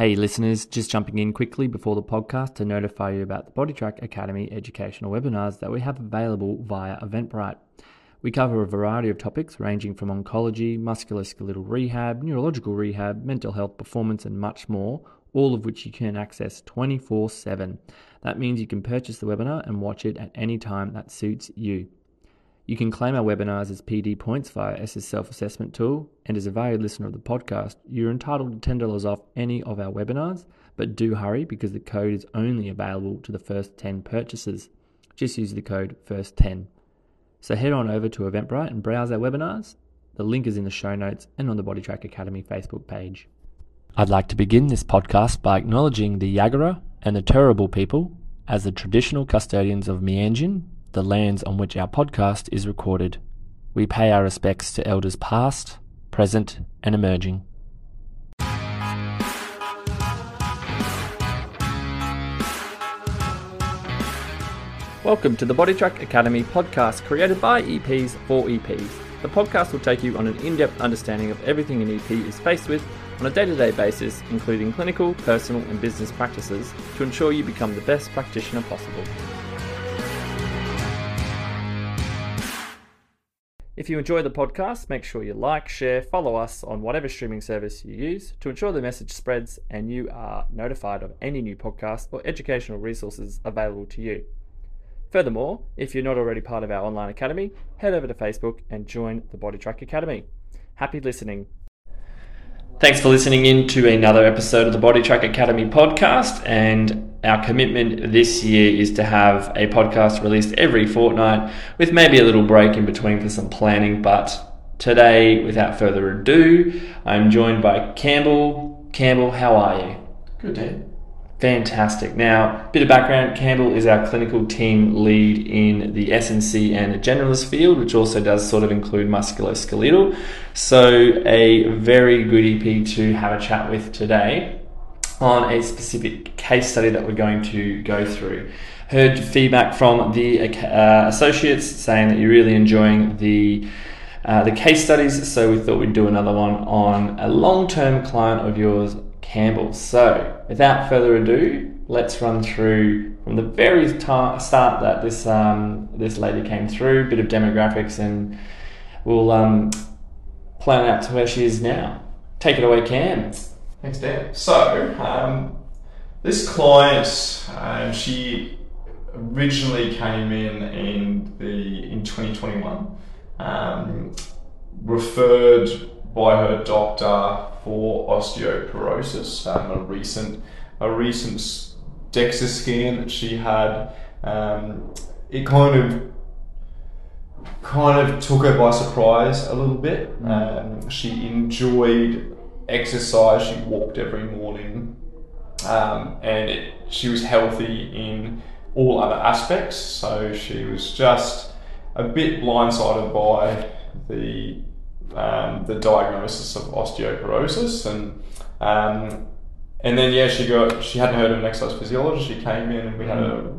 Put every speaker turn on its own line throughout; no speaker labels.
Hey, listeners, just jumping in quickly before the podcast to notify you about the Bodytrack Academy educational webinars that we have available via Eventbrite. We cover a variety of topics ranging from oncology, musculoskeletal rehab, neurological rehab, mental health performance, and much more, all of which you can access 24 7. That means you can purchase the webinar and watch it at any time that suits you. You can claim our webinars as PD points via ESSA Self Assessment Tool, and as a valued listener of the podcast, you're entitled to $10 off any of our webinars, but do hurry because the code is only available to the first 10 purchases. Just use the code FIRST10. So head on over to Eventbrite and browse our webinars. The link is in the show notes and on the Bodytrack Academy Facebook page. I'd like to begin this podcast by acknowledging the Yagara and the Turrbal people as the traditional custodians of Meanjin the lands on which our podcast is recorded. We pay our respects to elders past, present, and emerging. Welcome to the Bodytrack Academy podcast created by EPs for EPs. The podcast will take you on an in depth understanding of everything an EP is faced with on a day to day basis, including clinical, personal, and business practices, to ensure you become the best practitioner possible. If you enjoy the podcast, make sure you like, share, follow us on whatever streaming service you use to ensure the message spreads and you are notified of any new podcast or educational resources available to you. Furthermore, if you're not already part of our online academy, head over to Facebook and join the Bodytrack Academy. Happy listening. Thanks for listening in to another episode of the Bodytrack Academy podcast. And our commitment this year is to have a podcast released every fortnight with maybe a little break in between for some planning. But today, without further ado, I'm joined by Campbell. Campbell, how are you?
Good, Dan.
Fantastic. Now, a bit of background Campbell is our clinical team lead in the SNC and generalist field, which also does sort of include musculoskeletal. So, a very good EP to have a chat with today on a specific case study that we're going to go through. Heard feedback from the uh, associates saying that you're really enjoying the uh, the case studies, so we thought we'd do another one on a long term client of yours, Campbell. So, without further ado, let's run through from the very ta- start that this um, this lady came through, bit of demographics, and we'll um, plan out to where she is now. Take it away, Cam.
Thanks, Dan. So, um, this client, um, she originally came in in the in 2021, um, referred by her doctor for osteoporosis. Um, a recent a recent DEXA scan that she had. Um, it kind of kind of took her by surprise a little bit. Mm. Um, she enjoyed exercise. She walked every morning, um, and it, she was healthy in all other aspects. So she was just a bit blindsided by the um, the diagnosis of osteoporosis. And um, and then yeah she got she hadn't heard of an exercise physiologist. She came in and we had a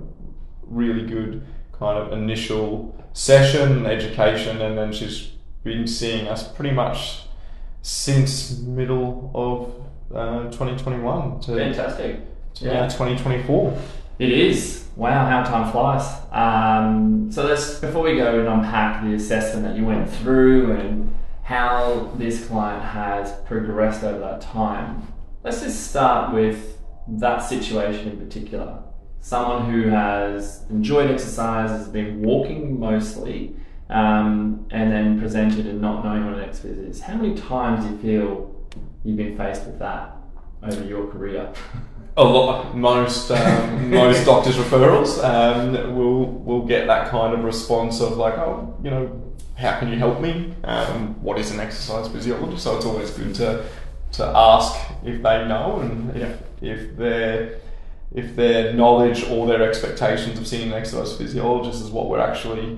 really good kind of initial session education and then she's been seeing us pretty much since middle of uh, 2021
to, Fantastic.
to yeah. 2024
it is. Wow how time flies. Um, so let's before we go and unpack the assessment that you went through and how this client has progressed over that time. Let's just start with that situation in particular. Someone who has enjoyed exercise, has been walking mostly, um, and then presented and not knowing what an visit is. How many times do you feel you've been faced with that over your career?
a lot, most um, most doctors' referrals um, will will get that kind of response of like, oh, you know, how can you help me? Um, what is an exercise physiologist? So it's always good to to ask if they know and if, if their if their knowledge or their expectations of seeing an exercise physiologist is what we're actually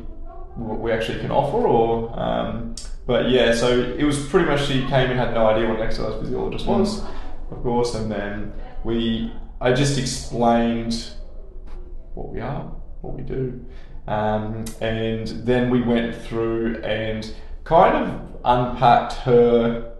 what we actually can offer or um, but yeah so it was pretty much she came and had no idea what an exercise physiologist was of course and then we I just explained what we are what we do um, and then we went through and kind of unpacked her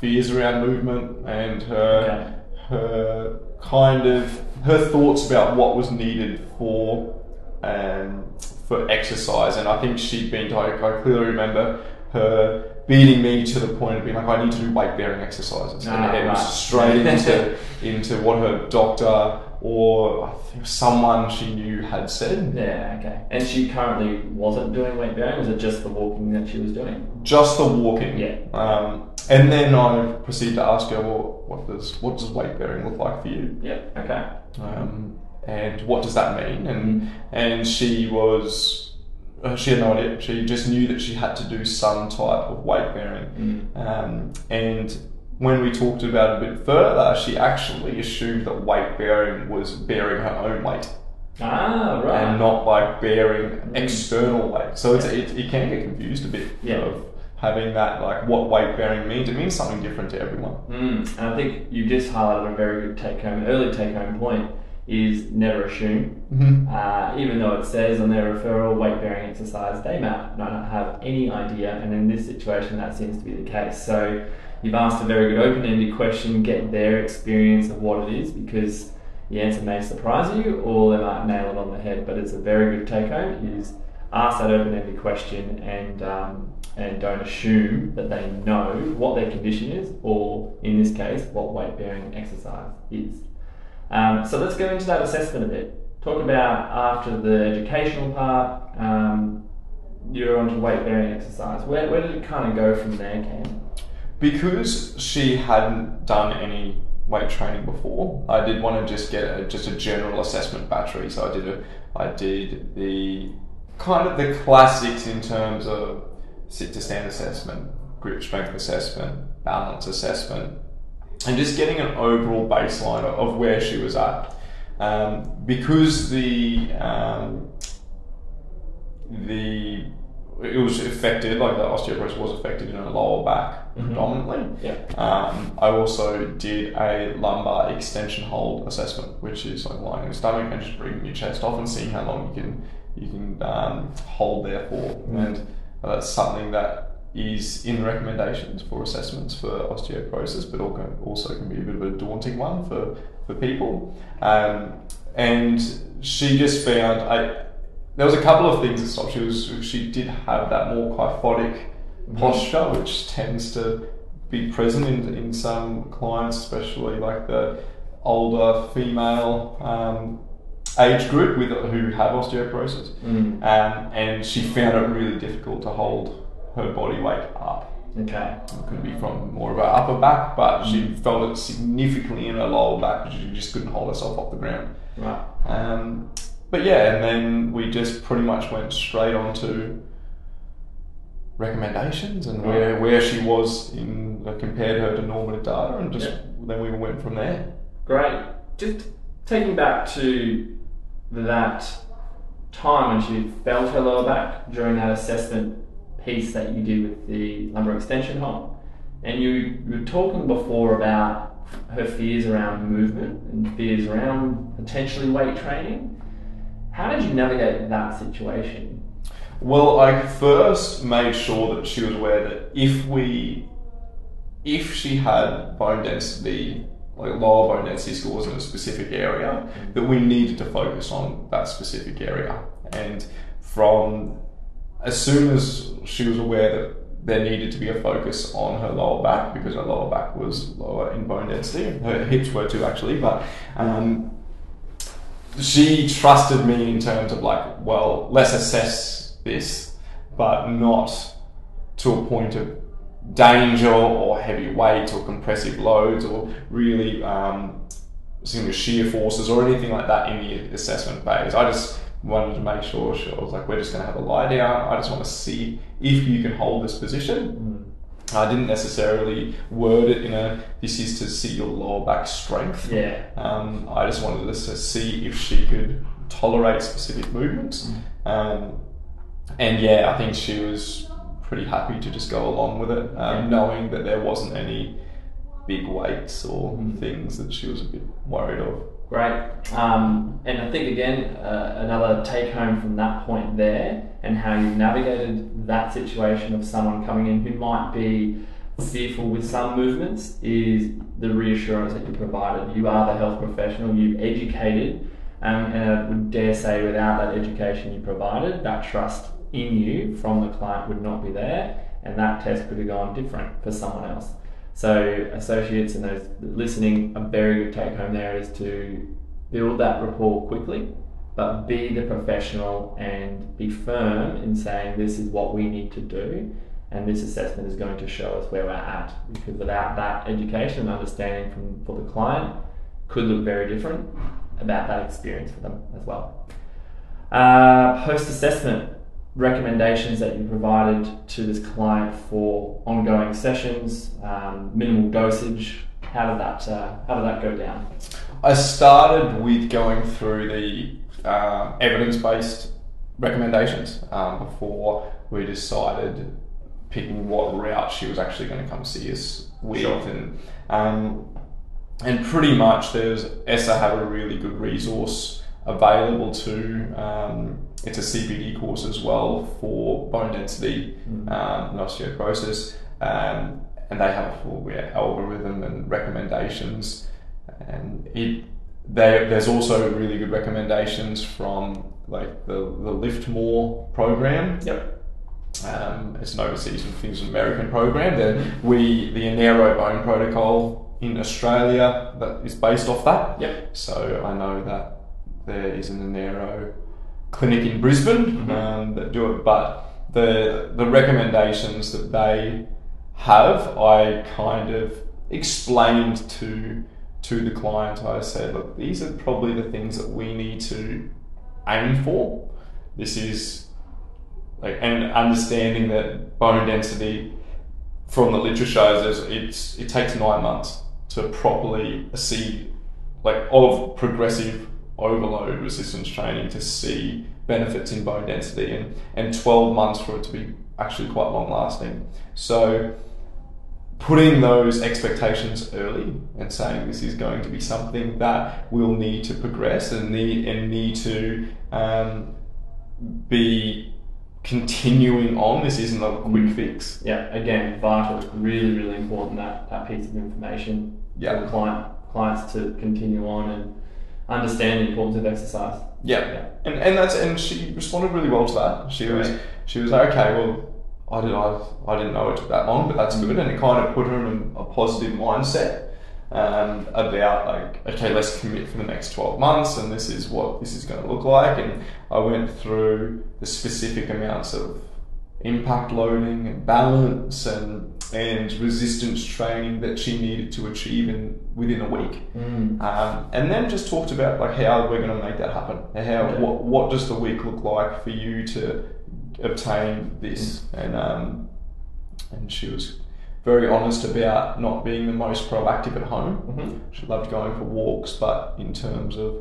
fears around movement and her her kind of her thoughts about what was needed for um, for exercise, and I think she'd been. I, I clearly remember her beating me to the point of being like, I need to do weight bearing exercises,
Ah,
and it was
right.
straight into into what her doctor or I think someone she knew had said.
Yeah, okay. And she currently wasn't doing weight bearing, was it just the walking that she was doing?
Just the walking.
Yeah.
Um, and then I proceeded to ask her, well, what does what does weight bearing look like for you?
Yeah, okay.
um, and what does that mean? And
Mm.
and she was she had no idea. She just knew that she had to do some type of weight bearing.
Mm.
Um, and when we talked about it a bit further, she actually assumed that weight bearing was bearing her own weight
Ah, right.
and not like bearing
Mm.
external weight. So it's,
Yeah.
it, it can get confused a bit
Yeah.
of having that like what weight bearing means. It means something different to everyone.
Mm. And I think you just highlighted a very good take home, early take home point is never assume.
Mm-hmm.
Uh, even though it says on their referral weight bearing exercise, they might not have any idea, and in this situation, that seems to be the case. So, you've asked a very good open ended question, get their experience of what it is, because the answer may surprise you or they might nail it on the head, but it's a very good take home is ask that open ended question and, um, and don't assume that they know what their condition is, or in this case, what weight bearing exercise is. Um, so let's go into that assessment a bit. Talk about after the educational part, um, you're onto weight bearing exercise. Where, where did it kind of go from there, Cam?
because she hadn't done any weight training before, I did want to just get a, just a general assessment battery. So I did a, I did the kind of the classics in terms of sit to stand assessment, grip strength assessment, balance assessment, and just getting an overall baseline of, where she was at. Um, because the um, the it was affected, like the osteoporosis was affected in her lower back
Mhm.
predominantly.
Yeah.
Um, I also did a lumbar extension hold assessment, which is like lying on your stomach and just bringing your chest off and seeing how long you can you can um, hold there for.
Mm.
And that's something that is in recommendations for assessments for osteoporosis, but also can be a bit of a daunting one for for people. Um, and she just found I. There was a couple of things that stopped. She was she did have that more kyphotic posture, which tends to be present in, in some clients, especially like the older female um, age group with who have osteoporosis.
Mm.
Um, and she found it really difficult to hold her body weight up.
Okay.
It could be from more of her upper back, but she felt it significantly in her lower back she just couldn't hold herself off the ground.
Right.
Um, but yeah, and then we just pretty much went straight on to recommendations and where, where she was in uh, compared her to normative data, and just then we went from there.
Great. Just taking back to that time when she felt her lower back during that assessment piece that you did with the lumbar extension hold, and you, you were talking before about her fears around movement and fears around potentially weight training. How did you navigate that situation?
Well, I first made sure that she was aware that if we, if she had bone density, like lower bone density scores in a specific area, that we needed to focus on that specific area. And from as soon as she was aware that there needed to be a focus on her lower back because her lower back was lower in bone density, her hips were too actually, but um, she trusted me in terms of like, well, let's assess this, but not to a point of danger or heavy weight or compressive loads or really um, shear forces or anything like that in the assessment phase. I just wanted to make sure she I was like, we're just going to have a lie down. I just want to see if you can hold this position. I didn't necessarily word it in a this is to see your lower back strength.
Yeah.
Um, I just wanted to see if she could tolerate specific movements. Um, and yeah, I think she was pretty happy to just go along with it, um,
Yeah.
knowing that there wasn't any big weights or
Mm.
things that she was a bit worried of.
Great. Um, and I think, again, uh, another take home from that point there and how you've navigated that situation of someone coming in who might be fearful with some movements is the reassurance that you provided. You are the health professional, you've educated, um, and I would dare say without that education you provided, that trust in you from the client would not be there, and that test could have gone different for someone else. So, associates and those listening, a very good take home there is to build that rapport quickly, but be the professional and be firm in saying this is what we need to do and this assessment is going to show us where we're at because without that education and understanding from for the client could look very different about that experience for them as well. Uh, Post assessment recommendations that you provided to this client for ongoing sessions, um, minimal dosage. How did that uh, how did that go down?
I started with going through the uh, evidence based recommendations um, before we decided picking what route she was actually going to come see us with, sure. and um, and pretty much there's ESSA have a really good resource available to. It's a CPD course as well for bone density mm. um, and osteoporosis, um, and they have a full yeah, algorithm and recommendations, and it. They, there's also really good recommendations from like the, the LIFTMOR program.
Yep
um, it's an overseas and things American program. That we the Onero Bone Protocol in Australia that is based off that.
Yep.
So I know that there is an Onero clinic in Brisbane mm-hmm. um, that do it, but the the recommendations that they have, I kind of explained to to the client. I said, look, these are probably the things that we need to aim for. This is like and understanding that bone density from the literature shows is it's it takes nine months to properly see like of progressive overload resistance training to see benefits in bone density and, and 12 months for it to be actually quite long lasting. So putting those expectations early and saying this is going to be something that will need to progress and need and need to um, be continuing on. This isn't a quick mm. fix.
Yeah, again, vital. Really, really important that, that piece of information
yeah.
for client clients to continue on and understand the importance of exercise.
Yeah. yeah. And and that's and she responded really well to that. She was she was like, okay, well I did I, I didn't know it took that long, but that's good and it kind of put her in a positive mindset um, about like okay let's commit for the next 12 months and this is what this is going to look like and I went through the specific amounts of impact loading and balance and and resistance training that she needed to achieve in within a week
mm.
um, and then just talked about like how we're going to make that happen how yeah. what, what does the week look like for you to obtain this mm. and um, and she was very honest about not being the most proactive at home.
Mm-hmm.
She loved going for walks, but in terms of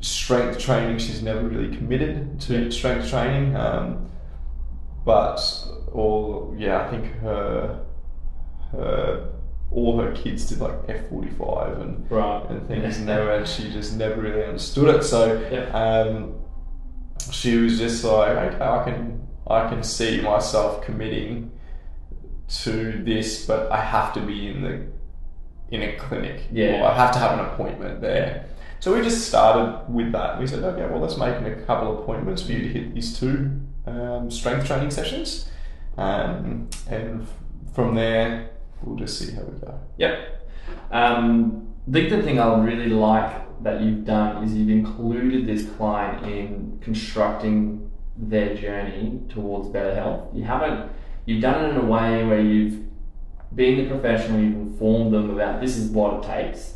strength training, she's never really committed to strength training. Um, but all yeah, I think her her all her kids did like F forty five and
right.
and things, and, never, and she just never really understood it. So
yeah.
um, she was just like, okay, I can I can see myself committing to this, but I have to be in the in a clinic.
Yeah.
Or I have to have an appointment there. So we just started with that. We said, okay, well, let's make a couple of appointments for you to hit these two um, strength training sessions, um, and from there we'll just see how we go.
Yep. Um, the thing I really like that you've done is you've included this client in constructing their journey towards better health. You haven't You've done it in a way where you've been the professional, you've informed them about this is what it takes,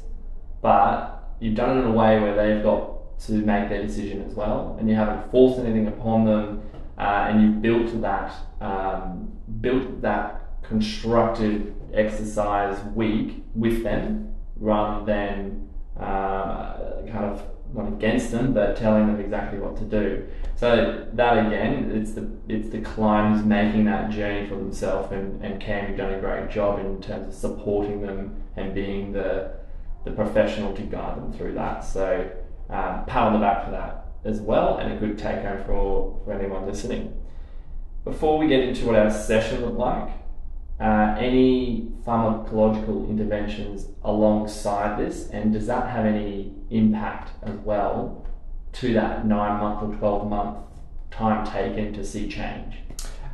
but you've done it in a way where they've got to make their decision as well, and you haven't forced anything upon them, and you've built that um, built that constructed exercise week with them rather than uh, kind of not against them, but telling them exactly what to do. So that again, it's the it's the client making that journey for themselves, and, and Cam, you've done a great job in terms of supporting them and being the the professional to guide them through that. So um, pat on the back for that as well, and a good take home for for anyone listening. Before we get into what our session looked like, uh, any pharmacological interventions alongside this, and does that have any impact as well to that nine month or 12 month time taken to see change?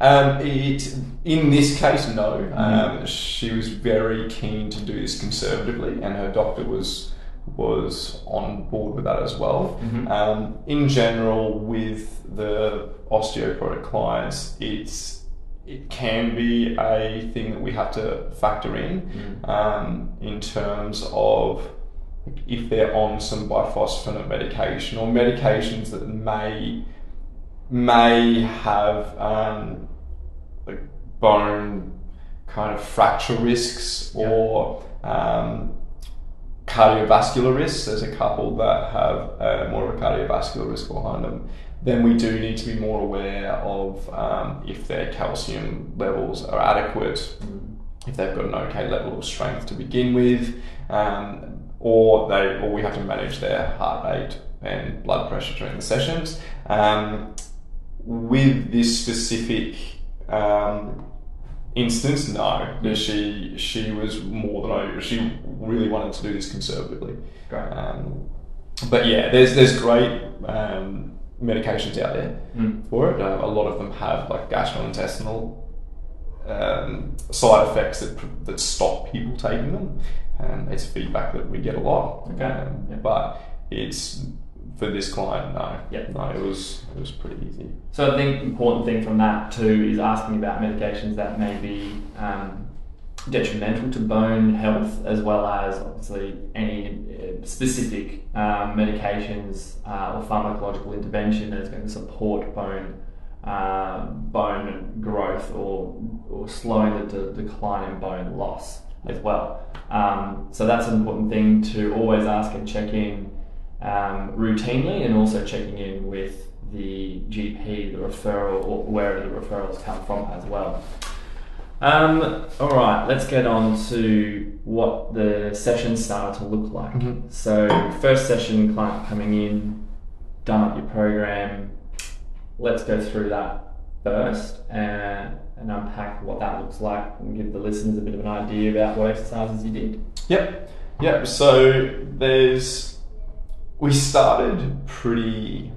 Um, it, in this case, no. Um, she was very keen to do this conservatively, and her doctor was was on board with that as well.
Mhm.
Um, in general, with the osteoporotic clients, it's it can be a thing that we have to factor in um, in terms of if they're on some bisphosphonate medication or medications that may may have um, like bone kind of fracture risks or um, cardiovascular risks. There's a couple that have uh, more of a cardiovascular risk behind them. Then we do need to be more aware of um, if their calcium levels are adequate, if they've got an okay level of strength to begin with, um, or they or we have to manage their heart rate and blood pressure during the sessions. Um, with this specific um, instance, no, she she was more than I. She really wanted to do this conservatively.
Great.
Um, but yeah, there's there's great um, medications out there
Mm.
for it. Uh, a lot of them have like gastrointestinal um, side effects that that stop people taking them. Um, it's feedback that we get a lot.
Okay.
Um,
Yeah.
But it's for this client, no.
Yeah.
No, it was it was pretty easy.
So I think important thing from that too is asking about medications that may be um, detrimental to bone health, as well as obviously any uh, specific um, medications uh, or pharmacological intervention that is going to support bone uh, bone growth or or slowing the de- decline in bone loss as well. Um, so that's an important thing to always ask and check in um, routinely, and also checking in with the GP, the referral, or wherever the referrals come from as well. Um, all right, let's get on to what the session started to look like.
Mhm.
So, first session, client coming in, done up your program. Let's go through that first and, and unpack what that looks like and give the listeners a bit of an idea about what exercises you did.
Yep. Yep. So there's we started pretty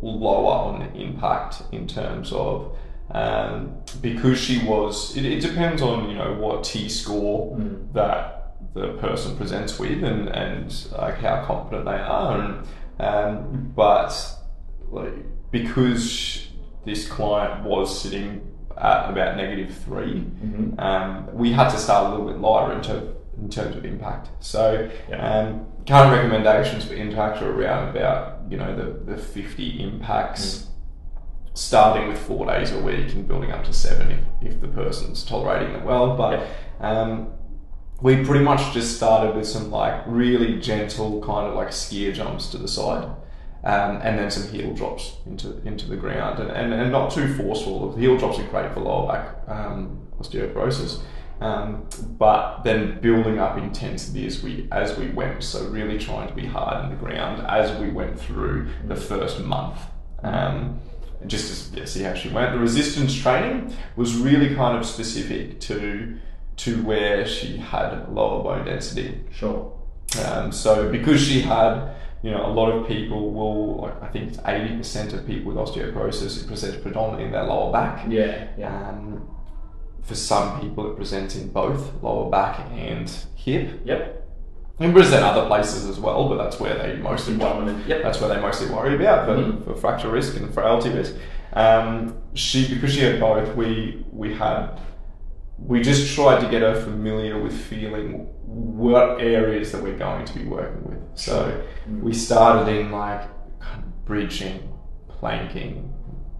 lower on impact in terms of um, because she was it, it depends on you know what T score
Mm.
that the person presents with and and like how confident they are and um, but like because this client was sitting at about negative 3
Mhm.
um, we had to start a little bit lighter in, ter- in terms of impact. So,
Yeah.
um, current recommendations for impact are around about you know the, the 50 impacts, starting with four days a week and building up to seven if, if the person's tolerating it well. But um, we pretty much just started with some like really gentle kind of like skier jumps to the side. Um, and then some heel drops into into the ground, and, and, and not too forceful. The heel drops are great for lower back um, osteoporosis, um, but then building up intensity as we as we went. So really trying to be hard in the ground as we went through the first month. Um, just to yeah, see how she went. The resistance training was really kind of specific to to where she had lower bone density.
Sure.
Um, so because she had, you know, a lot of people will, I think it's eighty percent of people with osteoporosis it presents predominantly in their lower back.
Yeah. Yeah.
Um, for some people, it presents in both lower back and hip.
Yep.
It presents other places as well, but that's where they mostly worry.
Yep.
That's where they mostly worry about for,
Mhm.
for fracture risk and frailty risk. Um, she because she had both, we we had we just tried to get her familiar with feeling what areas that we're going to be working with. So we started in like kind of bridging, planking,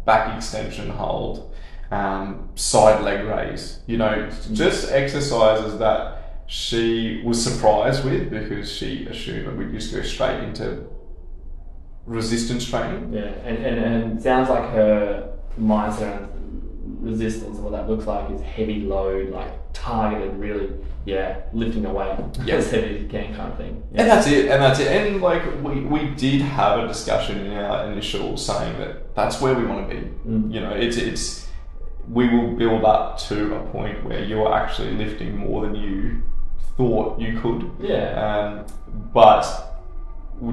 back extension hold, um, side leg raise. You know, just exercises that she was surprised with because she assumed that we'd just go straight into resistance training.
Yeah, and, and, and it sounds like her mindset on resistance and what that looks like is heavy load, like targeted, really, yeah, lifting a weight
Yeah.
as heavy as you can kind of thing.
And that's it, and that's it. And like we, we did have a discussion in our initial saying that that's where we want to be.
Mm.
You know, it's it's we will build up to a point where you're actually lifting more than you thought you could.
Yeah.
Um, but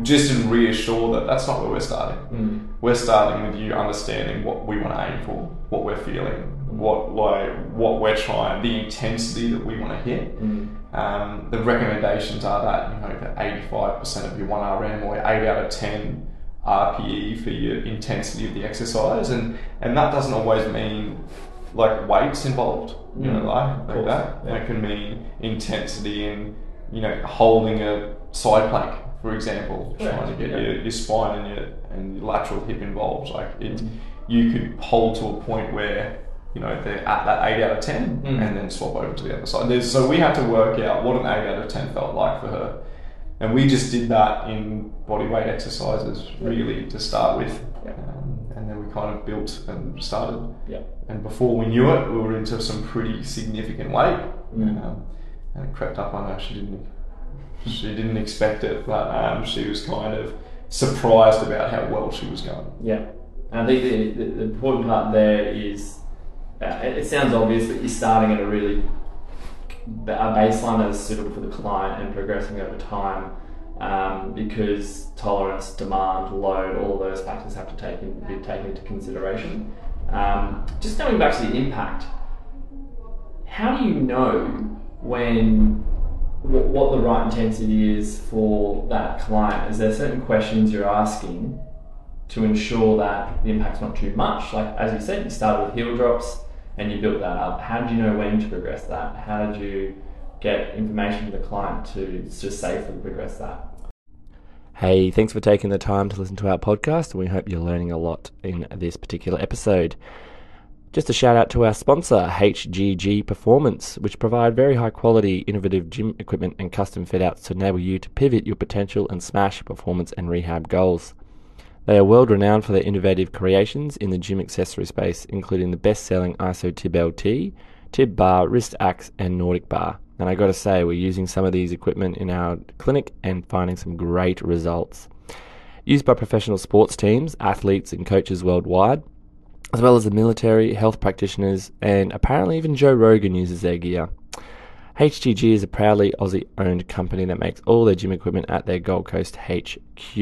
just to reassure that that's not where we're starting.
Mm.
We're starting with you understanding what we want to aim for, what we're feeling, what like what we're trying, the intensity that we want to hit.
Mm.
Um, the recommendations are that you know that eighty five percent of your one RM or eight out of ten RPE for your intensity of the exercise, and and that doesn't always mean like weights involved. You know,
Mm.
like like that.
yeah.
That can mean intensity in you know holding a side plank, for example,
Correct,
trying to get
yeah.
your, your spine and your and your lateral hip involved. Like it,
Mm.
you could hold to a point where you know they're at that eight out of ten,
Mm.
and then swap over to the other side. There's, so we had to work out what an eight out of ten felt like for her, and we just did that in body weight exercises really to start with,
Yeah.
um, and then we kind of built and started.
Yeah.
And before we knew it, we were into some pretty significant weight,
Mm.
um, and it crept up on her. She didn't, she didn't expect it, but um, she was kind of surprised about how well she was going.
Yeah, and I think the, the, the important part there is uh, it, it sounds obvious, but you're starting at a really a baseline that is suitable for the client and progressing over time. Um, because tolerance, demand, load, all those factors have to take in, be taken into consideration. Um, just going back to the impact, how do you know when what, what the right intensity is for that client? Is there certain questions you're asking to ensure that the impact's not too much? Like as you said, you started with heel drops and you built that up. How did you know when to progress that? How did you get information from the client to just safely progress that?
Hey, thanks for taking the time to listen to our podcast, and we hope you're learning a lot in this particular episode. Just a shout out to our sponsor, HGG Performance, which provide very high quality, innovative gym equipment and custom fit outs to enable you to pivot your potential and smash performance and rehab goals. They are world renowned for their innovative creations in the gym accessory space, including the best selling ISO Tib LT, Tib Bar, Wrist Axe, and Nordic Bar. And I got to say, we're using some of these equipment in our clinic and finding some great results. Used by professional sports teams, athletes, and coaches worldwide, as well as the military, health practitioners, and apparently even Joe Rogan uses their gear. HGG is a proudly Aussie owned company that makes all their gym equipment at their Gold Coast HQ.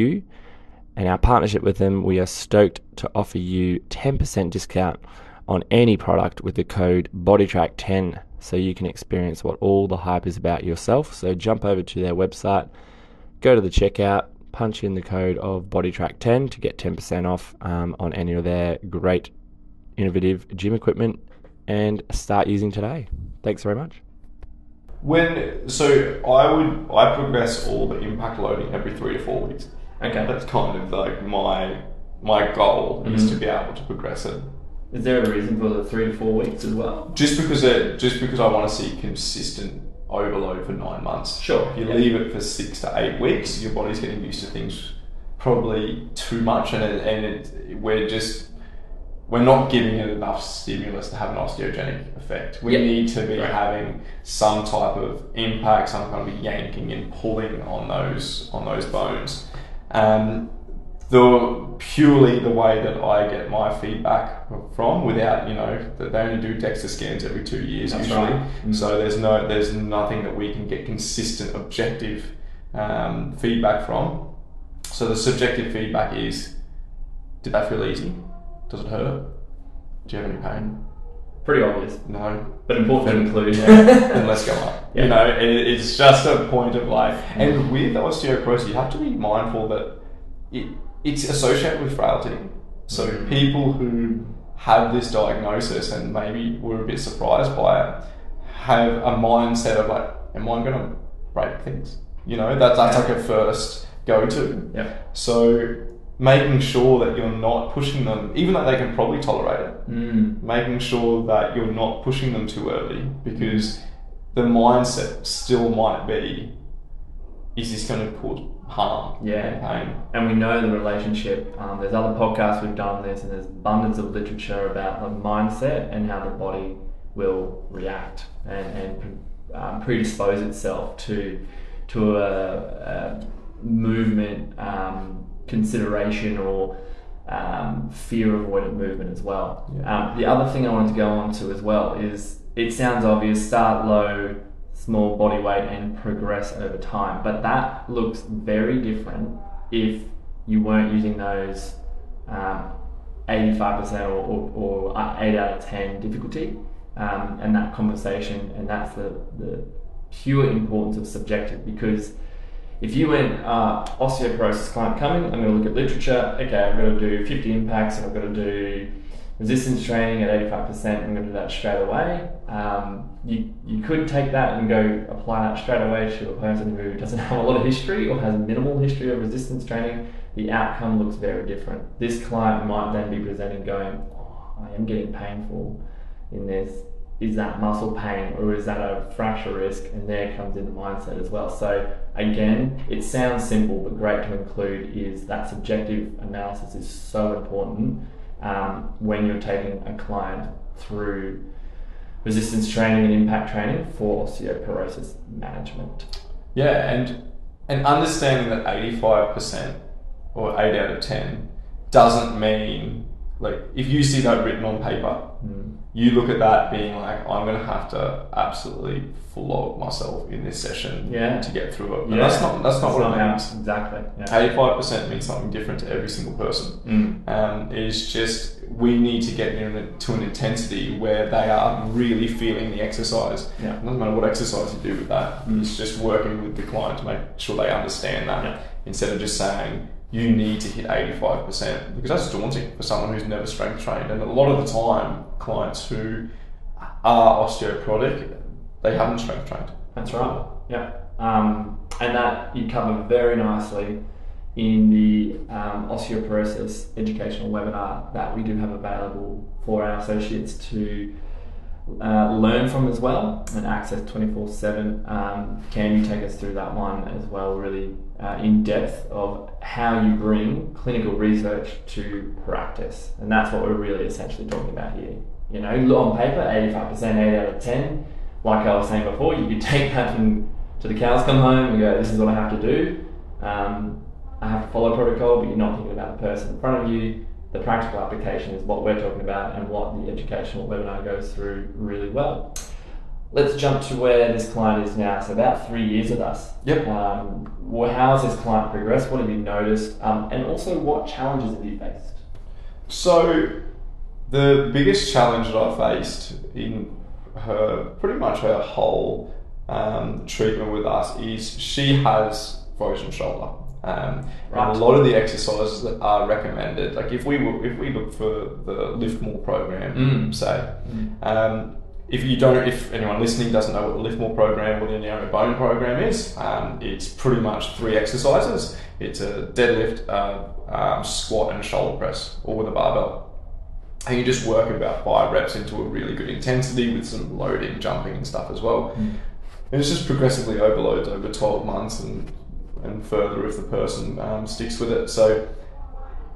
And our partnership with them, we are stoked to offer you 10% discount on any product with the code BodyTrack10 so you can experience what all the hype is about yourself. So jump over to their website, go to the checkout, punch in the code of BodyTrack10 to get 10% off um, on any of their great innovative gym equipment and start using today. Thanks very much.
When so I would I progress all the impact loading every three to four weeks.
Okay.
That's kind of like my my goal is
Mhm.
to be able to progress it.
Is there a reason for the three to four weeks as well?
Just because it just because I want to see consistent overload for nine months.
Sure,
If you
yeah.
leave it for six to eight weeks, your body's getting used to things probably too much, and it, and it, we're just we're not giving it enough stimulus to have an osteogenic effect. We
Yep.
need to be
Right.
having some type of impact, some kind of yanking and pulling on those on those bones. Um, the purely the way that I get my feedback from, without you know, that they only do DEXA scans every two years
That's
usually.
right. Mm.
So there's no there's nothing that we can get consistent objective um, feedback from. So the subjective feedback is, did that feel easy? Does it hurt? Do you have any pain?
Pretty obvious,
No.
but important to include.
then let's go up.
Yeah.
You know, it, it's just a point of like, and with osteoporosis, you have to be mindful that it, it's associated with frailty. So
Mm.
people who have this diagnosis and maybe were a bit surprised by it have a mindset of like, am I going to break things? You know, that, that's like a first go to.
yeah.
So making sure that you're not pushing them, even though they can probably tolerate it,
Mm.
making sure that you're not pushing them too early because the mindset still might be is this going to cause harm
Yeah.
and
we know the relationship. Um, there's other podcasts we've done this, and there's abundance of literature about the mindset and how the body will react and, and um, predispose itself to to a, a movement um, consideration or um, fear avoidant movement as well.
Yeah.
Um, the other thing I wanted to go on to as well is it sounds obvious start low, small body weight, and progress over time, but that looks very different if you weren't using those um, 85% or, or, or uh, 8 out of 10 difficulty um, and that conversation, and that's the, the pure importance of subjective because if you went uh, osteoporosis client coming, I'm going to look at literature. Okay, I've got to do 50 impacts, and I've got to do resistance training at 85%. I'm going to do that straight away. Um, you you could take that and go apply that straight away to a person who doesn't have a lot of history or has minimal history of resistance training. The outcome looks very different. This client might then be presenting going, oh, I am getting painful in this is that muscle pain or is that a fracture risk? And there comes in the mindset as well. So again, it sounds simple, but great to include is that subjective analysis is so important um, when you're taking a client through resistance training and impact training for osteoporosis management.
Yeah, and and understanding that eighty five percent or eight out of ten doesn't mean like if you see that written on paper,
Mm.
You look at that being like, I'm gonna have to absolutely flog myself in this session
Yeah.
to get through it. And
Yeah.
that's not that's not
It's
what it
how-
means.
Exactly. Yeah.
Eighty five percent means something different to every single person.
Mm.
Um, it's just we need to get in to an intensity where they are really feeling the exercise.
Yeah.
It doesn't matter what exercise you do with that.
Mm.
It's just working with the client to make sure they understand that
Yeah.
instead of just saying you need to hit 85% because that's daunting for someone who's never strength trained. And a lot of the time, clients who are osteoporotic, they haven't strength trained.
That's right. Yeah. Um, and that you cover very nicely in the um, osteoporosis educational webinar that we do have available for our associates to uh, learn from as well and access 24 7. Um, can you take us through that one as well, really uh, in depth of how you bring clinical research to practice? And that's what we're really essentially talking about here. You know, on paper, 85%, 8 out of 10. Like I was saying before, you could take that and to the cows come home and go, this is what I have to do. Um, I have to follow protocol, but you're not thinking about the person in front of you. The practical application is what we're talking about and what the educational webinar goes through really well. Let's jump to where this client is now. So about three years with us.
Yep.
Um, well, how has this client progressed? What have you noticed? Um, and also, what challenges have you faced?
So, the biggest challenge that I faced in her pretty much her whole um, treatment with us is she has frozen shoulder. Um,
Right.
And a lot of the exercises that are recommended, like if we were, if we look for the LIFTMOR program,
Mm.
say, um, if you don't, if anyone listening doesn't know what the LIFTMOR program or the Onero Bone program is, um, it's pretty much three exercises. It's a deadlift, uh, um, squat, and a shoulder press, all with a barbell. And you just work about five reps into a really good intensity with some loading, jumping, and stuff as well. And it's just progressively overloads over 12 months and, and further if the person um, sticks with it. So,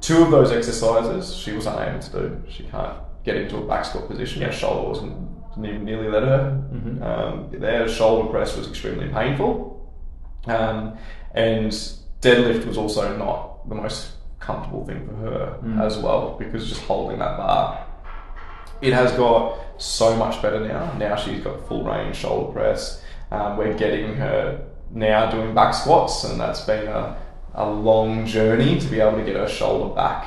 two of those exercises she was unable to do. She can't get into a back squat position. Her
Yeah.
shoulder wasn't didn't even nearly let her.
Mhm.
Um, their shoulder press was extremely painful. Um, and deadlift was also not the most comfortable thing for her
Mm.
as well because just holding that bar. It has got so much better now. Now she's got full range shoulder press. Um, we're getting her now doing back squats, and that's been a, a long journey to be able to get her shoulder back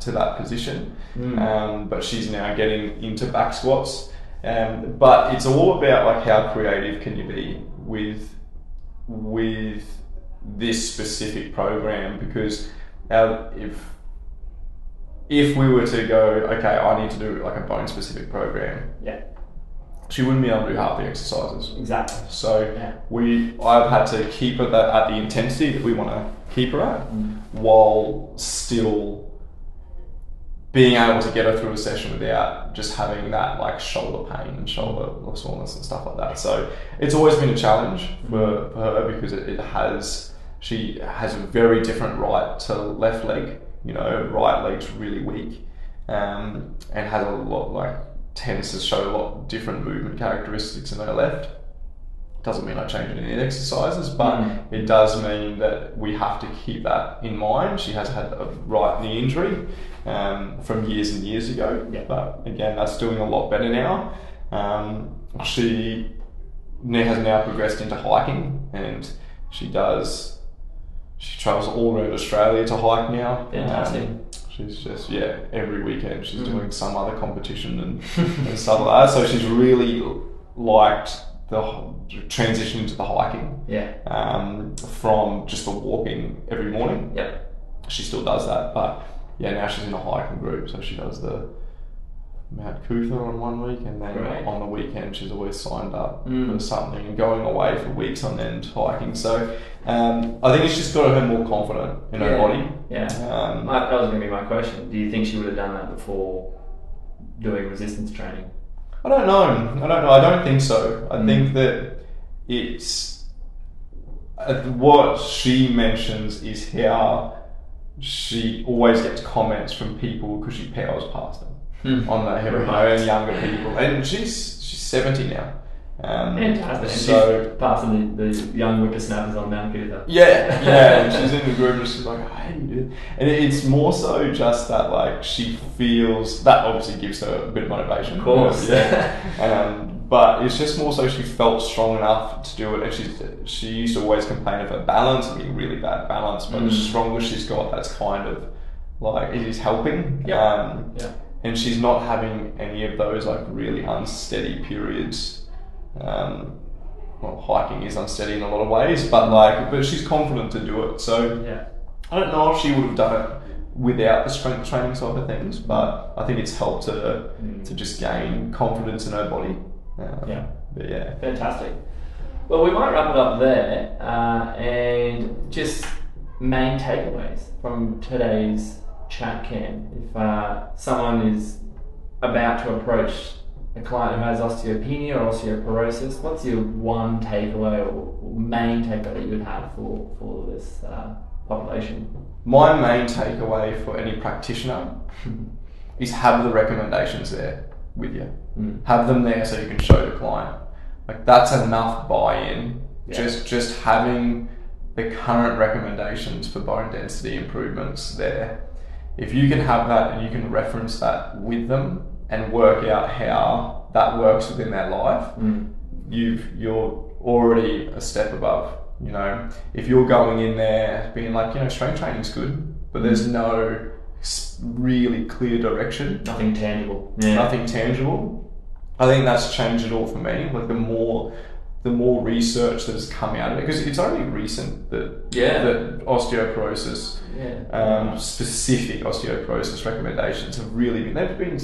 to that position.
Mm.
Um, but she's now getting into back squats. Um, but it's all about like how creative can you be with with this specific program because uh, if if we were to go okay I need to do like a bone specific program
Yeah,
she wouldn't be able to do half the exercises
exactly.
so
Yeah.
we I've had to keep her that at the intensity that we want to keep her at while still being able to get her through a session without just having that like shoulder pain and shoulder soreness and stuff like that. So it's always been a challenge for, for her because it, it has she has a very different right to left leg. You know, right leg's really weak um, and has a lot like tends to show a lot different movement characteristics in her left. doesn't mean I change any exercises, but
Mm.
it does mean that we have to keep that in mind. She has had a right knee injury um, from years and years ago,
Yeah.
but again, that's doing a lot better now. Um, she has now progressed into hiking, and she does. She travels all around Australia to hike now.
Fantastic.
Um, she's just yeah, every weekend she's
Mm.
doing some other competition and, and stuff like that. So she's really liked the transition into the hiking
Yeah.
um, from just the walking every morning.
Yep.
She still does that, but yeah, now she's in a hiking group, so she does the Mount Coot-tha on one week, and then on the weekend she's always signed up
Mm.
for something and going away for weeks on end hiking. So um, I think it's just got her more confident in her
Yeah.
body.
Yeah.
Um,
that was going to be my question. Do you think she would have done that before doing resistance training?
I don't know. I don't know. I don't think so. I
Mm.
think that it's uh, what she mentions is how she always gets comments from people because she powers past them
Hmm.
on the heavy
Right.
and younger people, and she's she's seventy now. Um,
Fantastic.
So
she's of the, the young whippersnappers on Mount Coot-tha.
yeah, yeah, and she's in the group and she's like, do you do this? And it's more so just that like she feels that obviously gives her a bit of motivation.
Of course.
yeah. Um, but it's just more so she felt strong enough to do it, and she's she used to always complain of her balance being really bad balance, but the
Mm.
stronger she's got, that's kind of like it is helping.
Yeah.
Um,
Yeah.
and she's not having any of those like really unsteady periods. Um, well, hiking is unsteady in a lot of ways, but like, but she's confident to do it. So
Yeah.
I don't know if she would have done it without the strength training side of things, but I think it's helped her
Mm.
to just gain confidence in her body. Um,
Yeah.
But yeah.
Fantastic. Well, we might wrap it up there uh, and just main takeaways from today's chat cam. If uh, someone is about to approach a client who has osteopenia or osteoporosis, what's your one takeaway or main takeaway that you would have for, for this uh, population?
My main takeaway for any practitioner is have the recommendations there with you.
Mm.
Have them there so you can show the client. Like that's enough buy-in.
Yeah.
Just just having the current recommendations for bone density improvements there. If you can have that and you can reference that with them and work out how that works within their life,
Mm.
you've you're already a step above. You know, if you're going in there being like, you know, strength training's good, but there's no really clear direction,
Nothing tangible. Yeah.
nothing tangible. I think that's changed it all for me. Like the more, the more research that has come out of it, because it's only recent that
Yeah.
that osteoporosis,
Yeah.
um, specific osteoporosis recommendations have really been. There've been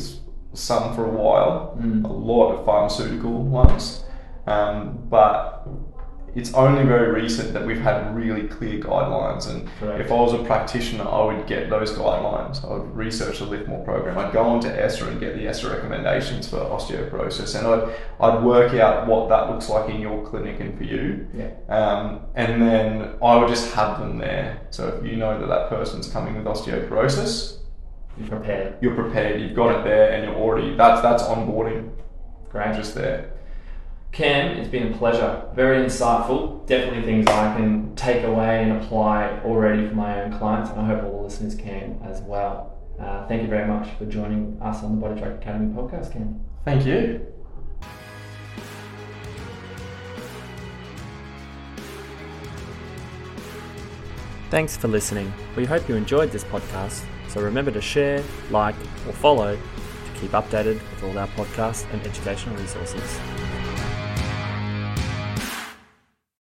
some for a while,
Mm.
a lot of pharmaceutical ones, um, but it's only very recent that we've had really clear guidelines. And
Correct.
if I was a practitioner, I would get those guidelines. I would research the LIFTMOR program. I'd go onto ESSA and get the ESSA recommendations for osteoporosis, and I'd I'd work out what that looks like in your clinic and for you.
Yeah.
Um, and then I would just have them there. So if you know that that person's coming with osteoporosis,
Be prepared.
you're prepared. You've got it there, and you're already that's that's onboarding
Great.
just there.
Cam, it's been a pleasure. Very insightful. Definitely things I can take away and apply already for my own clients, and I hope all the listeners can as well. Uh, thank you very much for joining us on the Bodytrack Academy podcast, Cam.
Thank you.
Thanks for listening. We hope you enjoyed this podcast. So remember to share, like, or follow to keep updated with all our podcasts and educational resources.